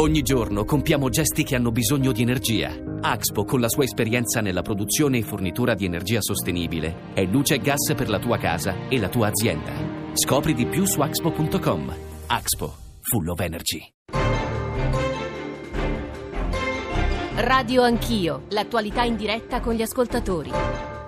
Ogni giorno compiamo gesti che hanno bisogno di energia. Axpo, con la sua esperienza nella produzione e fornitura di energia sostenibile, è luce e gas per la tua casa e la tua azienda. Scopri di più su axpo.com. Axpo, full of energy. Radio Anch'io, l'attualità in diretta con gli ascoltatori.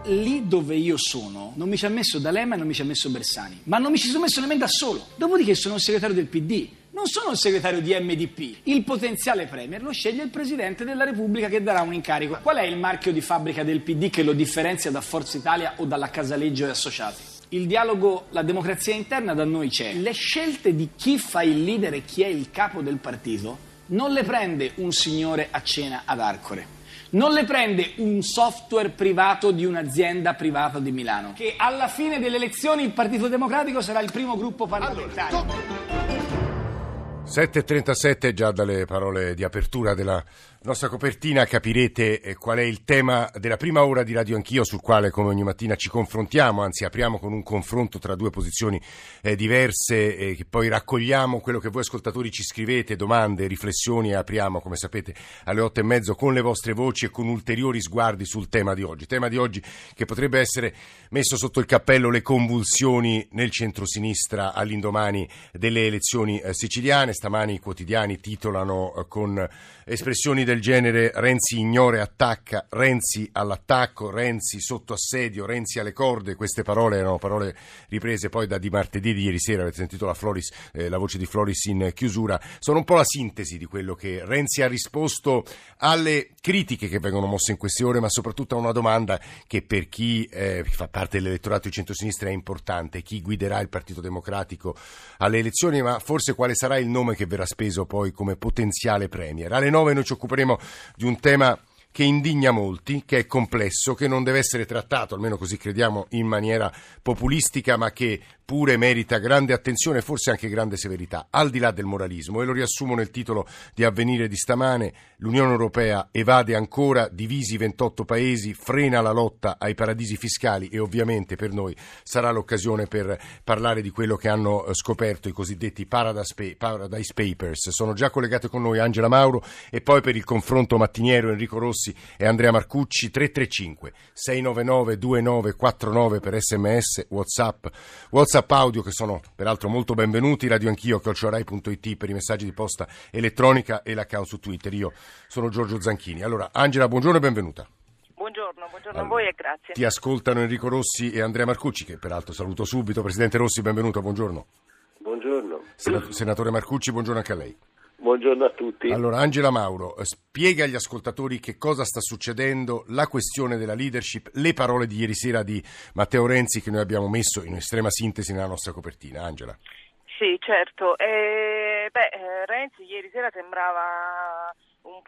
Lì dove io sono non mi ci ha messo D'Alema e non mi ci ha messo Bersani, ma non mi ci sono messo nemmeno da solo. Dopodiché sono il segretario del PD, non sono il segretario di MDP. Il potenziale premier lo sceglie il Presidente della Repubblica che darà un incarico. Qual è il marchio di fabbrica del PD che lo differenzia da Forza Italia o dalla Casaleggio e Associati? Il dialogo, la democrazia interna da noi c'è. Le scelte di chi fa il leader e chi è il capo del partito non le prende un signore a cena ad Arcore. Non le prende un software privato di un'azienda privata di Milano. Che alla fine delle elezioni il Partito Democratico sarà il primo gruppo parlamentare. Allora, 7.37 già dalle parole di apertura della nostra copertina capirete eh, qual è il tema della prima ora di Radio Anch'io sul quale come ogni mattina ci confrontiamo, anzi apriamo con un confronto tra due posizioni eh, diverse e che poi raccogliamo quello che voi ascoltatori ci scrivete, domande, riflessioni e apriamo come sapete alle otto e mezzo con le vostre voci e con ulteriori sguardi sul tema di oggi. Tema di oggi che potrebbe essere messo sotto il cappello le convulsioni nel centrosinistra all'indomani delle elezioni eh, siciliane. Stamani i quotidiani titolano eh, con espressioni del genere Renzi ignora e attacca, Renzi all'attacco, Renzi sotto assedio, Renzi alle corde, queste parole erano parole riprese poi da di martedì di ieri sera, avete sentito la, Floris, eh, la voce di Floris in chiusura, sono un po' la sintesi di quello che Renzi ha risposto alle critiche che vengono mosse in queste ore, ma soprattutto a una domanda che per chi eh, fa parte dell'elettorato di centrosinistra è importante, chi guiderà il Partito Democratico alle elezioni, ma forse quale sarà il nome che verrà speso poi come potenziale premier. Alle 9 noi ci occuperemo di un tema che indigna molti, che è complesso, che non deve essere trattato, almeno così crediamo, in maniera populistica, ma che pure merita grande attenzione e forse anche grande severità, al di là del moralismo. E lo riassumo nel titolo di avvenire di stamane. L'Unione Europea evade ancora, divisi 28 paesi, frena la lotta ai paradisi fiscali e ovviamente per noi sarà l'occasione per parlare di quello che hanno eh, scoperto i cosiddetti Paradise Papers. Sono già collegate con noi Angela Mauro e poi per il confronto mattiniero Enrico Rossi e Andrea Marcucci 335 699 2949 per sms, whatsapp, whatsapp WhatsApp audio che sono peraltro molto benvenuti, radio anch'io, calciorai.it per i messaggi di posta elettronica e l'account su Twitter. Io sono Giorgio Zanchini. Allora, Angela, buongiorno e benvenuta. Buongiorno, buongiorno allora, a voi e grazie. Ti ascoltano Enrico Rossi e Andrea Marcucci, che peraltro saluto subito. Presidente Rossi, benvenuto, buongiorno. Buongiorno. Senatore Marcucci, buongiorno anche a lei. Buongiorno a tutti. Allora, Angela Mauro, eh, spiega agli ascoltatori che cosa sta succedendo, la questione della leadership, le parole di ieri sera di Matteo Renzi che noi abbiamo messo in estrema sintesi nella nostra copertina. Angela. Sì, certo. Eh, beh, eh, Renzi ieri sera sembrava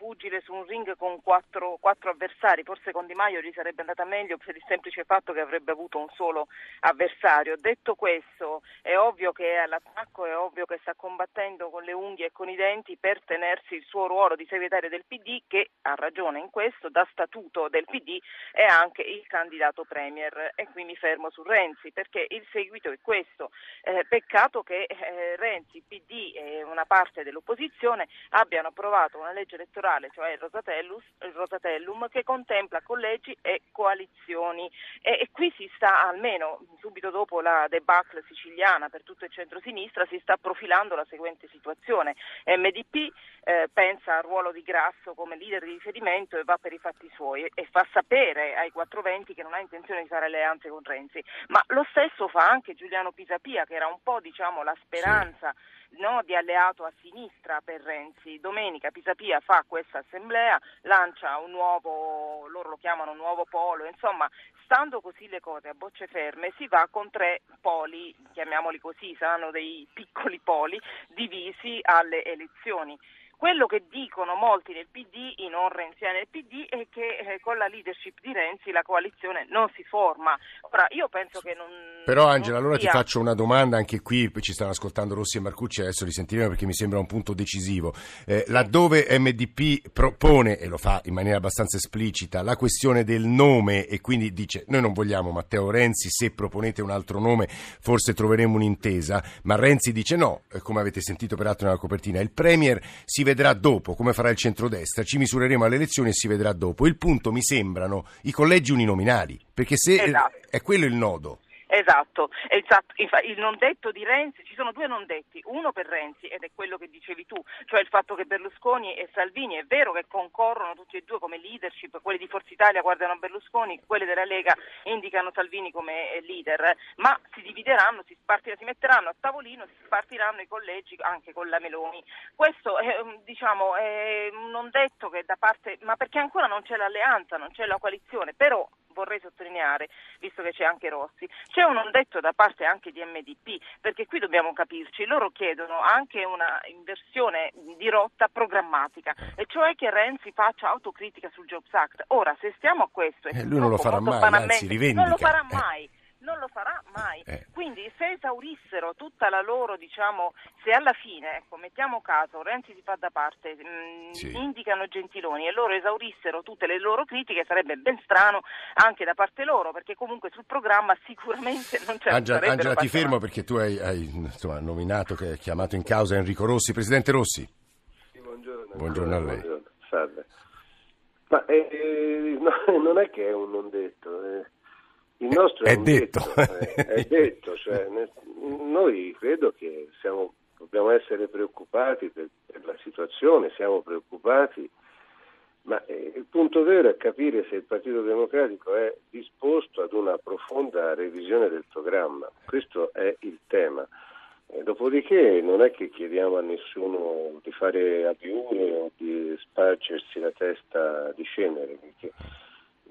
pugile su un ring con quattro, quattro, avversari, forse con Di Maio gli sarebbe andata meglio per il semplice fatto che avrebbe avuto un solo avversario. Detto questo, è ovvio che è all'attacco, è ovvio che sta combattendo con le unghie e con i denti per tenersi il suo ruolo di segretario del PD, che ha ragione in questo, da statuto del PD è anche il candidato premier. E qui mi fermo su Renzi, perché il seguito è questo. Eh, peccato che eh, Renzi, PD e una parte dell'opposizione abbiano approvato una legge elettorale, cioè il, il Rosatellum, che contempla collegi e coalizioni. E, e, qui si sta, almeno subito dopo la debacle siciliana per tutto il centro-sinistra, si sta profilando la seguente situazione. MDP eh, pensa al ruolo di Grasso come leader di riferimento e va per i fatti suoi e fa sapere ai 420 che non ha intenzione di fare alleanze con Renzi. Ma lo stesso fa anche Giuliano Pisapia, che era un po' diciamo, la speranza. Sì no, di alleato a sinistra per Renzi. Domenica Pisapia fa questa assemblea, lancia un nuovo, loro lo chiamano nuovo polo, insomma, stando così le cose a bocce ferme si va con tre poli, chiamiamoli così, saranno dei piccoli poli divisi alle elezioni. Quello che dicono molti nel PD, i non renziani del PD, è che eh, con la leadership di Renzi la coalizione non si forma. Ora, io penso che non. Però, Angela, allora sia... ti faccio una domanda. Anche qui ci stanno ascoltando Rossi e Marcucci, adesso li sentiremo perché mi sembra un punto decisivo. Eh, laddove MDP propone, e lo fa in maniera abbastanza esplicita, la questione del nome e quindi dice: Noi non vogliamo Matteo Renzi, se proponete un altro nome forse troveremo un'intesa, ma Renzi dice no, come avete sentito peraltro nella copertina. Il Premier si vede vedrà dopo, come farà il centrodestra, ci misureremo alle elezioni e si vedrà dopo. Il punto mi sembrano i collegi uninominali, perché se Esatto. è quello il nodo. Esatto, esatto. Il non detto di Renzi, ci sono due non detti, uno per Renzi ed è quello che dicevi tu, cioè il fatto che Berlusconi e Salvini è vero che concorrono tutti e due come leadership, quelli di Forza Italia guardano Berlusconi, quelli della Lega indicano Salvini come eh, leader, ma si divideranno, si, spartiranno, si metteranno a tavolino, si spartiranno i collegi anche con la Meloni. Questo è, um, diciamo, è un non detto che da parte, ma perché ancora non c'è l'alleanza, non c'è la coalizione, però vorrei sottolineare, visto che c'è anche Rossi, c'è un non detto da parte anche di MDP, perché qui dobbiamo capirci, loro chiedono anche una inversione di rotta programmatica, e cioè che Renzi faccia autocritica sul Jobs Act. Ora, se stiamo a questo, e Eh, lui non lo farà mai, anzi, rivendica. Non lo farà Eh. Non lo farà mai. Eh. Quindi se esaurissero tutta la loro, diciamo, se alla fine, ecco, mettiamo caso, Renzi si fa da parte, mh, Sì. indicano Gentiloni e loro esaurissero tutte le loro critiche, sarebbe ben strano anche da parte loro, perché comunque sul programma sicuramente non c'è Angela, Angela, ti fermo perché tu hai, hai, insomma, nominato, che hai chiamato in causa Enrico Rossi. Presidente Rossi. Sì, buongiorno. Buongiorno a lei. Buongiorno, salve. Ma eh, no, non è che è un non detto, eh. Il nostro è, È un detto. eh, è detto, cioè, nel- noi credo che siamo, dobbiamo essere preoccupati per, per la situazione, siamo preoccupati, ma eh, il punto vero è capire se il Partito Democratico è disposto ad una profonda revisione del programma, questo è il tema. Eh, dopodiché non è che chiediamo a nessuno di fare abiure o di spargersi la testa di cenere, perché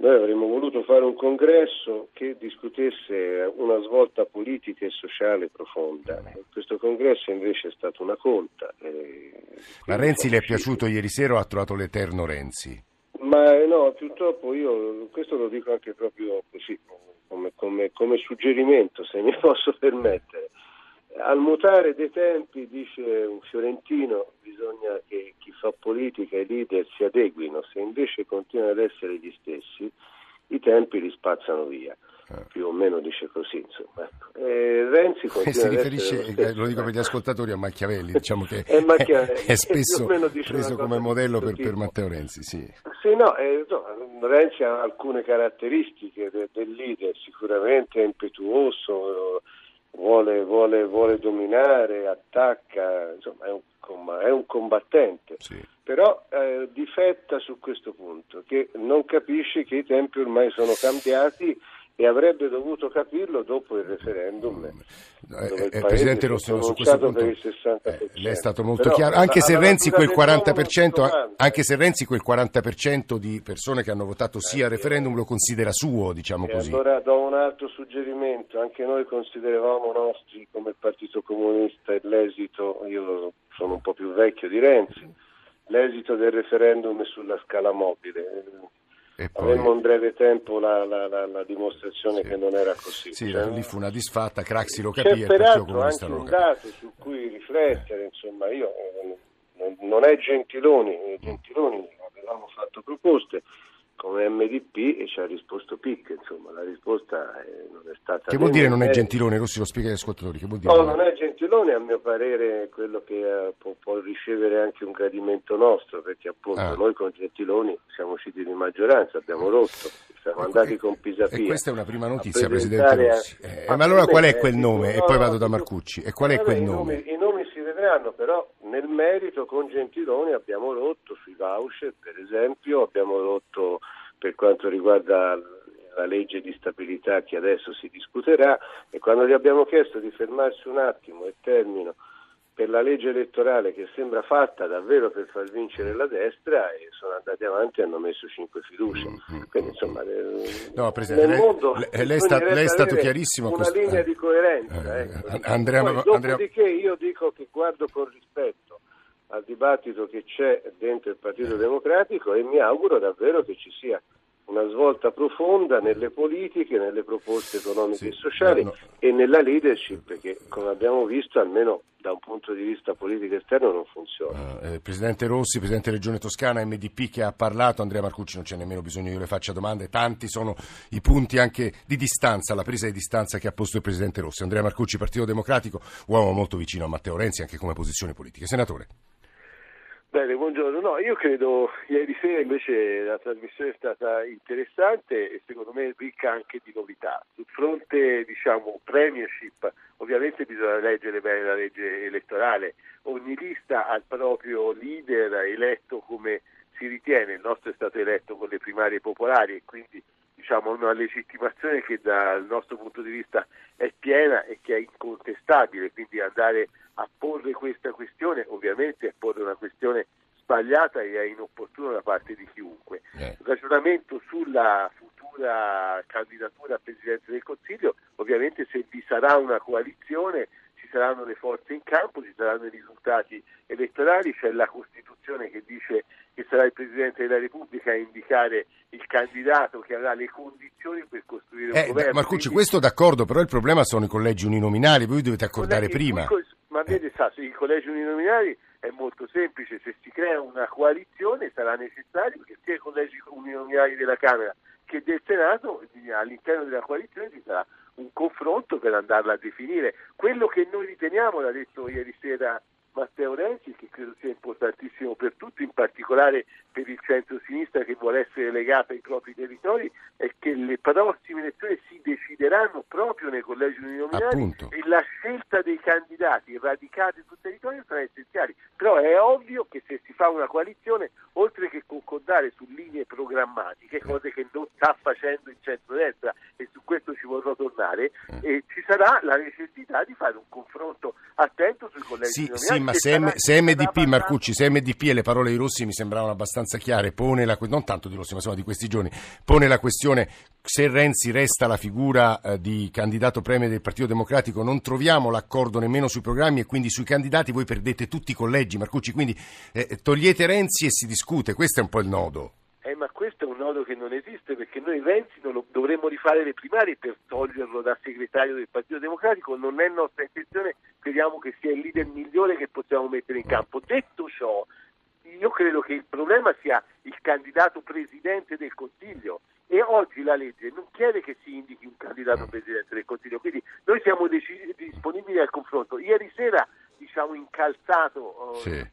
noi avremmo voluto fare un congresso che discutesse una svolta politica e sociale profonda. Questo congresso invece è stato una conta. eh, Ma Renzi le è piaciuto ieri sera o ha trovato l'eterno Renzi? ma eh, no, purtroppo io questo lo dico anche proprio così, come, come- come suggerimento, se mi posso permettere. Al mutare dei tempi, dice un fiorentino, bisogna che chi fa politica e i leader si adeguino, se invece continuano ad essere gli stessi, i tempi li spazzano via. Più o meno dice così, insomma. ecco. E Renzi Eh, continua si riferisce, eh, stesso, lo dico per gli ascoltatori, a Machiavelli, diciamo che È Machiavelli, è spesso preso come modello per, per. Matteo Renzi, sì. Sì, no, eh, no, Renzi ha alcune caratteristiche de- del leader, sicuramente è impetuoso, eh, vuole, vuole- vuole dominare, attacca, insomma è un, è un combattente, Sì. però eh, difetta su questo punto, che non capisce che i tempi ormai sono cambiati e avrebbe dovuto capirlo dopo il referendum. Eh, dove il eh, Presidente no, su questo punto per il 60%. eh, lei è stato molto Però, chiaro, anche se Renzi quel natura dell'uomo non si 40%, domanda. anche se Renzi quel 40% di persone che hanno votato sì al referendum lo considera suo, diciamo E così. allora do un altro suggerimento, anche noi consideravamo nostri come Partito Comunista l'esito, io sono un po' più vecchio di Renzi, l'esito del referendum sulla scala mobile. E poi- Avemmo in breve tempo la, la- la- la dimostrazione Sì. che non era così. Sì, Cioè, lì fu una disfatta, Craxi lo capì e Comunista anche un lo capì. dato su cui riflettere, insomma, io eh, non, è Gentiloni, eh, Gentiloni avevamo fatto proposte come MDP e ci ha risposto PIC, insomma, la risposta eh, non è stata... Che vuol dire non è Gentiloni? Rossi lo spiega agli ascoltatori, che vuol dire? No, non è Gentiloni, a mio parere, quello che eh, può, può ricevere anche un gradimento nostro, perché appunto Ah. noi con Gentiloni siamo usciti di maggioranza, abbiamo rotto, siamo Ecco, andati e- con Pisapia. E questa è una prima notizia, Presidente Rossi. Eh, ma allora qual è quel eh, nome? E no, poi no, vado da Marcucci. E qual è quel i nome? nomi- I nomi si vedranno, però nel merito con Gentiloni abbiamo rotto sui voucher, per esempio, abbiamo rotto per quanto riguarda la legge di stabilità che adesso si discuterà e quando gli abbiamo chiesto di fermarsi un attimo e termino per la legge elettorale che sembra fatta davvero per far vincere la destra e sono andati avanti e hanno messo cinque fiducie. Quindi insomma eh, No, Presidente, nel lei- mondo lei- sta- lei è stato chiarissimo Una questo- linea eh. di coerenza. Eh, ecco. Andrea- Poi, Andrea- Dopodiché io dico che guardo con rispetto al dibattito che c'è dentro il Partito Democratico e mi auguro davvero che ci sia una svolta profonda nelle politiche, nelle proposte economiche Sì, e sociali no, e nella leadership che come abbiamo visto almeno da un punto di vista politico esterno non funziona. Eh, Presidente Rossi, Presidente Regione Toscana, MDP che ha parlato, Andrea Marcucci non c'è nemmeno bisogno che io le faccia domande, tanti sono i punti anche di distanza, la presa di distanza che ha posto il Presidente Rossi. Andrea Marcucci, Partito Democratico, uomo molto vicino a Matteo Renzi anche come posizione politica. Senatore. Bene, buongiorno. No, io credo ieri sera invece la trasmissione è stata interessante e secondo me ricca anche di novità. Sul fronte, diciamo, premiership, ovviamente bisogna leggere bene la legge elettorale. Ogni lista ha il proprio leader eletto come si ritiene, il nostro è stato eletto con le primarie popolari e quindi diciamo una legittimazione che dal nostro punto di vista è piena e che è incontestabile, quindi andare a porre questa questione ovviamente è porre una questione sbagliata e è inopportuna da parte di chiunque. Eh. Il ragionamento sulla futura candidatura a Presidente del Consiglio, ovviamente se vi sarà una coalizione ci saranno le forze in campo, ci saranno i risultati elettorali, c'è la Costituzione che dice che sarà il Presidente della Repubblica a indicare candidato che avrà le condizioni per costruire un Eh, governo. Marcucci, Quindi- questo d'accordo, però il problema sono i collegi uninominali, voi dovete accordare prima. Ma vede, sa, sui collegi uninominali è molto semplice, se si crea una coalizione sarà necessario che sia i collegi uninominali della Camera che del Senato, all'interno della coalizione ci sarà un confronto per andarla a definire. Quello che noi riteniamo, l'ha detto ieri sera Matteo Renzi, che credo sia importantissimo per tutti, in particolare per il centro-sinistra che vuole essere legato ai propri territori, è che le prossime elezioni si decideranno proprio nei collegi uninominali Appunto. e la scelta dei candidati radicati sul territorio sarà essenziale. Però è ovvio che se si fa una coalizione, oltre che concordare su linee programmatiche, cose che non sta facendo il centrodestra e su questo ci vorrò tornare, eh, ci sarà la necessità di fare un confronto attento sui collegi Sì, uninominali. sì, ma se, M- se MDP, Marcucci, se MDP e le parole di Rossi mi sembravano abbastanza chiare, pone la, non tanto di Rossi, ma insomma di questi giorni, pone la questione se Renzi resta la figura eh, di candidato premio del Partito Democratico, non troviamo l'accordo nemmeno sui programmi e quindi sui candidati. Voi perdete tutti i collegi, Marcucci, quindi eh, togliete Renzi e si discute, questo è un po' il nodo. Eh, ma questo è un nodo che non esiste perché noi Renzi lo, dovremmo rifare le primarie per toglierlo da segretario del Partito Democratico, non è nostra intenzione, crediamo che sia il leader migliore che possiamo mettere in campo. Detto ciò, io credo che il problema sia il candidato presidente del Consiglio e oggi la legge non chiede che si indichi un candidato presidente del Consiglio, quindi noi siamo deci- disponibili al confronto. Ieri sera, diciamo, incalzato, oh, Sì.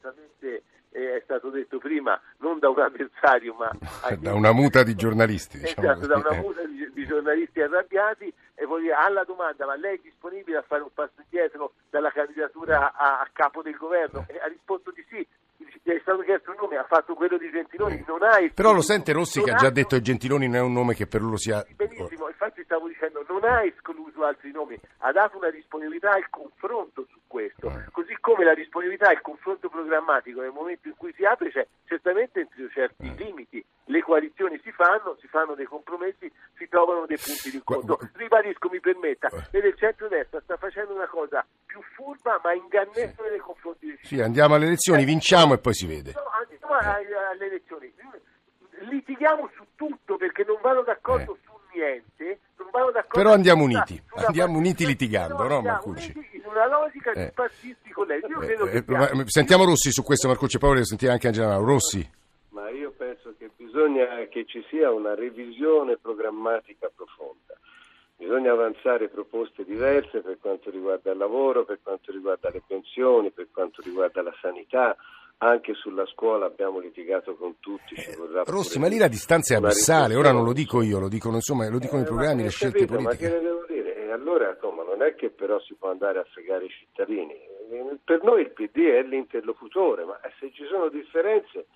Eh, è stato detto prima, non da un avversario, ma Da una muta di giornalisti, diciamo Esatto, da una eh. muta di, di giornalisti arrabbiati e voglio dire, alla domanda ma lei è disponibile a fare un passo indietro dalla candidatura a, a capo del governo? E ha risposto di sì, gli è stato chiesto il nome, ha fatto quello di Gentiloni, non ha Eh. Però lo sente Rossi che ha già detto che Gentiloni non è un nome che per loro sia... Benissimo, infatti stavo dicendo non ha escluso altri nomi, ha dato una disponibilità al confronto su questo, Eh. così come la disponibilità al confronto programmatico nel momento in cui si apre c'è certamente entro certi Eh. limiti, le coalizioni si fanno, si fanno dei compromessi, si trovano dei punti di incontro. Ribadisco, mi permetta, Eh. vede il centro-destra sta facendo una cosa più furba ma ingannevole nei confronti dei Sì, andiamo alle elezioni, vinciamo e poi si vede. No, andiamo a- alle elezioni. Litighiamo su tutto perché non vanno d'accordo Eh. su niente. Però andiamo uniti, andiamo uniti litigando, no, andiamo Marcucci? In una logica Eh. di partiti colleghi. Io Eh, credo eh, che sentiamo Rossi su questo, Marcucci, poi volevo sentire anche Angela. Rossi. Ma io penso che bisogna che ci sia una revisione programmatica profonda. Bisogna avanzare proposte diverse per quanto riguarda il lavoro, per quanto riguarda le pensioni, per quanto riguarda la sanità. Anche sulla scuola abbiamo litigato con tutti. Eh, Rossi, ma lì la distanza è abissale, ora non lo dico io, lo dicono, insomma, lo dicono i Eh, programmi, ma le scelte capito, Ma che politiche. ne devo dire? E allora, insomma, non è che però si può andare a fregare i cittadini. Eh, Per noi il PD è l'interlocutore, ma se ci sono differenze,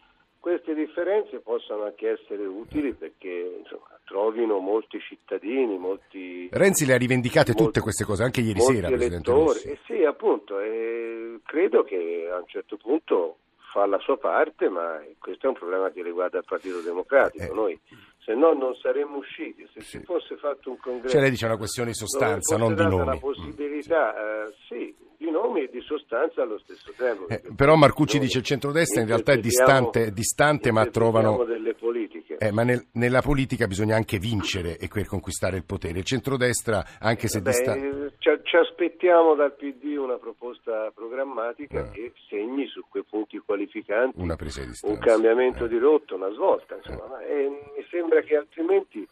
queste differenze possono anche essere utili perché insomma, trovino molti cittadini, molti... Renzi le ha rivendicate tutte molti- queste cose, anche ieri sera, Presidente elettori. Rossi. Eh sì, appunto, e credo che a un certo punto fa la sua parte, ma questo è un problema che riguarda il Partito Democratico. Eh. Noi, se no, non saremmo usciti. Se si fosse fatto un congresso... Cioè lei dice una questione di sostanza, non di nomi. la possibilità, eh, sì, di nomi e di sostanza allo stesso tempo. Eh, però Marcucci dice il centrodestra in realtà è distante, è distante ma trovano... delle politiche. Eh, ma nel- nella politica bisogna anche vincere e per conquistare il potere. Il centrodestra, anche se Beh, distante... eh, ci, ci aspettiamo dal PD una proposta programmatica Eh. che segni su quei punti qualificanti un cambiamento Eh. di rotta, una svolta. Insomma, ma, eh, mi sembra che altrimenti,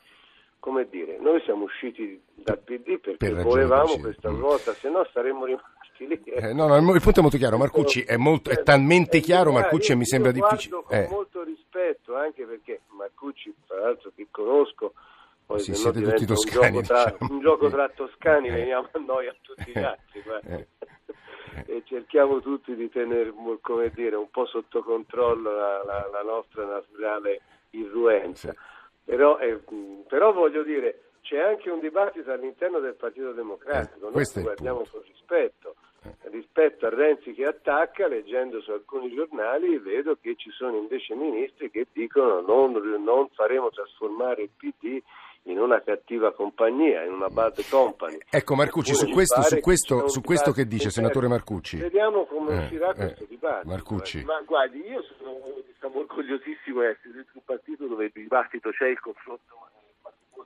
come dire, noi siamo usciti dal PD perché Per volevamo questa Mm. svolta, se no saremmo rimasti lì. Eh, no, no, il punto è molto chiaro. Marcucci è, molto, è talmente chiaro, Marcucci mi sembra difficile. Con molto rispetto, anche perché Marcucci, tra l'altro, che conosco, poi sì, siete tutti toscani. Un gioco tra, diciamo. un gioco tra toscani, Eh. veniamo a noi a tutti gli Eh. altri. guarda. Eh. E cerchiamo tutti di tenere come dire, un po' sotto controllo la, la- la nostra naturale irruenza. Sì. Però, eh, però voglio dire, c'è anche un dibattito all'interno del Partito Democratico. Eh, Noi guardiamo con rispetto. Rispetto a Renzi che attacca, leggendo su alcuni giornali, vedo che ci sono invece ministri che dicono non, non faremo trasformare il PD in una cattiva compagnia, in una bad company. Ecco Marcucci, su questo, su questo, su questo che dice, senatore Marcucci? Vediamo come Eh, uscirà eh, questo dibattito. Marcucci. Ma guardi, io sono diciamo, orgogliosissimo di essere dentro un partito dove il dibattito c'è, il confronto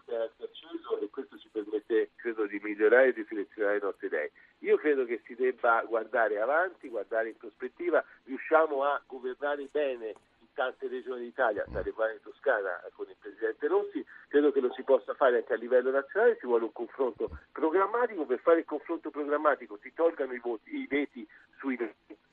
è acceso e questo ci permette, credo, di migliorare e di selezionare le nostre idee. Io credo che si debba guardare avanti, guardare in prospettiva, riusciamo a governare bene in tante regioni d'Italia, tra le quali in Toscana con il Presidente Rossi, credo che lo si possa fare anche a livello nazionale, ci vuole un confronto programmatico, per fare il confronto programmatico si tolgano i, voti, i veti sui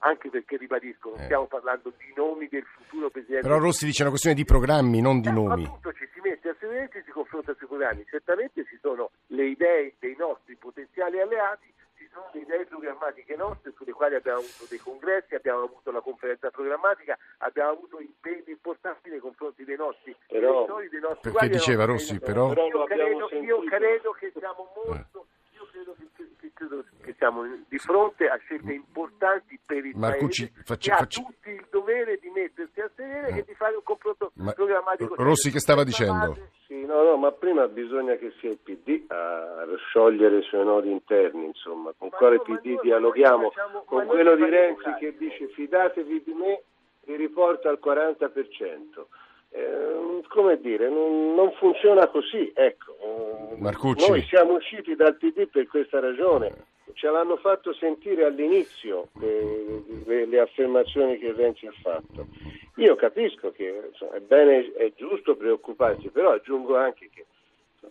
anche perché ribadisco, non Eh. stiamo parlando di nomi del futuro Presidente Però Rossi dice una questione di programmi, non di eh, nomi. Appunto ci si mette a sedere e si confronta sui programmi. Certamente ci sono le idee dei nostri potenziali alleati, sono le idee programmatiche nostre sulle quali abbiamo avuto dei congressi, abbiamo avuto la conferenza programmatica, abbiamo avuto impegni importanti nei confronti dei nostri Però- territori, dei nostri Perché diceva Rossi, però- Io credo, io credo che siamo molto... Io credo che, che- credo che siamo di fronte a scelte importanti per il Marcucci, Paese faccia- che faccia- ha tutti il dovere di mettersi a sedere Eh. e di fare un confronto Ma- programmatico. Rossi che stava dicendo? No, no, ma prima bisogna che sia il PD a sciogliere i suoi nodi interni, insomma. Con Ma quale no, PD noi- dialoghiamo? facciamo- Con quello di Renzi caso. che dice fidatevi di me vi riporta al 40%. Eh, come dire, non, non funziona così, ecco. Marcucci. Noi siamo usciti dal PD per questa ragione. Ce l'hanno fatto sentire all'inizio le, le- le affermazioni che Renzi ha fatto. Io capisco che insomma, è bene, è giusto preoccuparsi, però aggiungo anche che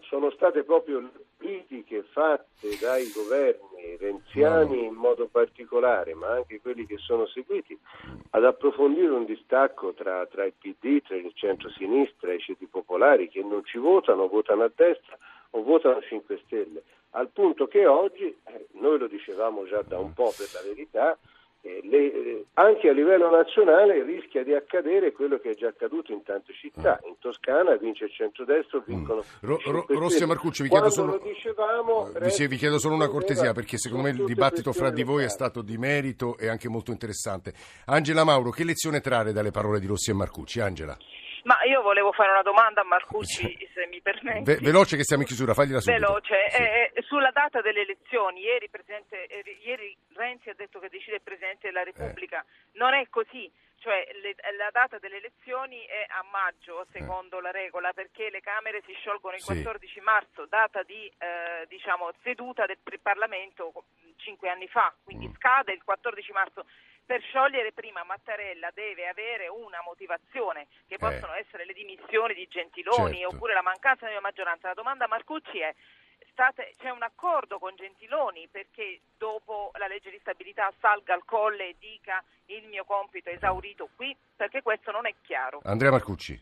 sono state proprio le politiche fatte dai governi renziani in modo particolare, ma anche quelli che sono seguiti, ad approfondire un distacco tra, tra il PD, tra il centro-sinistra e i ceti popolari che non ci votano, votano a destra o votano 5 Stelle, al punto che oggi, eh, noi lo dicevamo già da un po' per la verità, eh, le- eh, anche a livello nazionale rischia di accadere quello che è già accaduto in tante città. In Toscana vince il centrodestra, vincono Mm. Ro- i 5 Ro- Rossi e. Marcucci, vi chiedo solo- lo dicevamo, Eh, vi, Renzi vi chiedo solo una cortesia perché secondo me il dibattito fra di voi è stato di merito e anche molto interessante. Angela Mauro, che lezione trarre dalle parole di Rossi e Marcucci? Angela, Ma io volevo fare una domanda a Marcucci, se mi permetti. ve- veloce che siamo in chiusura, fagliela subito. Veloce, Sì. Eh, eh, sulla data delle elezioni, ieri, Presidente- eh, ieri Renzi ha detto che decide il Presidente della Repubblica, non è così, cioè le- la data delle elezioni è a maggio secondo la regola perché le Camere si sciolgono il Sì. 14 marzo, data di eh, diciamo, seduta del Parlamento cinque anni fa, quindi Mm. scade il 14 marzo. Per sciogliere prima Mattarella deve avere una motivazione, che Eh. possono essere le dimissioni di Gentiloni Certo. oppure la mancanza di una maggioranza. La domanda a Marcucci è state- c'è un accordo con Gentiloni perché dopo la legge di stabilità salga al colle e dica il mio compito è esaurito qui? Perché questo non è chiaro. Andrea Marcucci.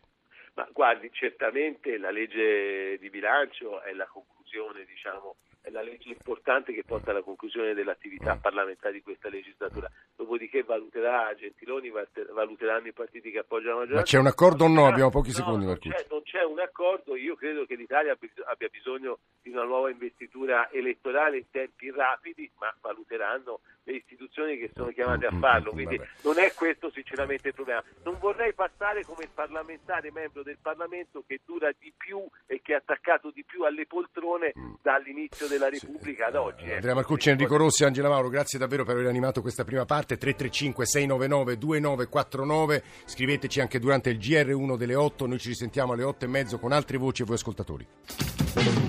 Ma guardi, certamente la legge di bilancio è la conclusione, diciamo, è la legge importante che porta alla conclusione dell'attività Mm. parlamentare di questa legislatura. Dopodiché valuterà Gentiloni, valut- valuteranno i partiti che appoggiano la maggioranza. Ma c'è un accordo o no? Abbiamo pochi no, secondi, non c'è, non c'è un accordo, io credo che l'Italia abbia bis- abbia bisogno di una nuova investitura elettorale in tempi rapidi, ma valuteranno le istituzioni che sono chiamate a Mm, farlo. mm, Quindi vabbè. non è questo sinceramente il problema. Non vorrei passare come il parlamentare membro del Parlamento che dura di più e che è attaccato di più alle poltrone dall'inizio della Repubblica ad oggi. Andrea Marcucci, Enrico Rossi, Angela Mauro, grazie davvero per aver animato questa prima parte. 335 699 2949. Scriveteci anche durante il GR1 delle 8. Noi ci risentiamo alle 8 e mezzo con altre voci e voi ascoltatori.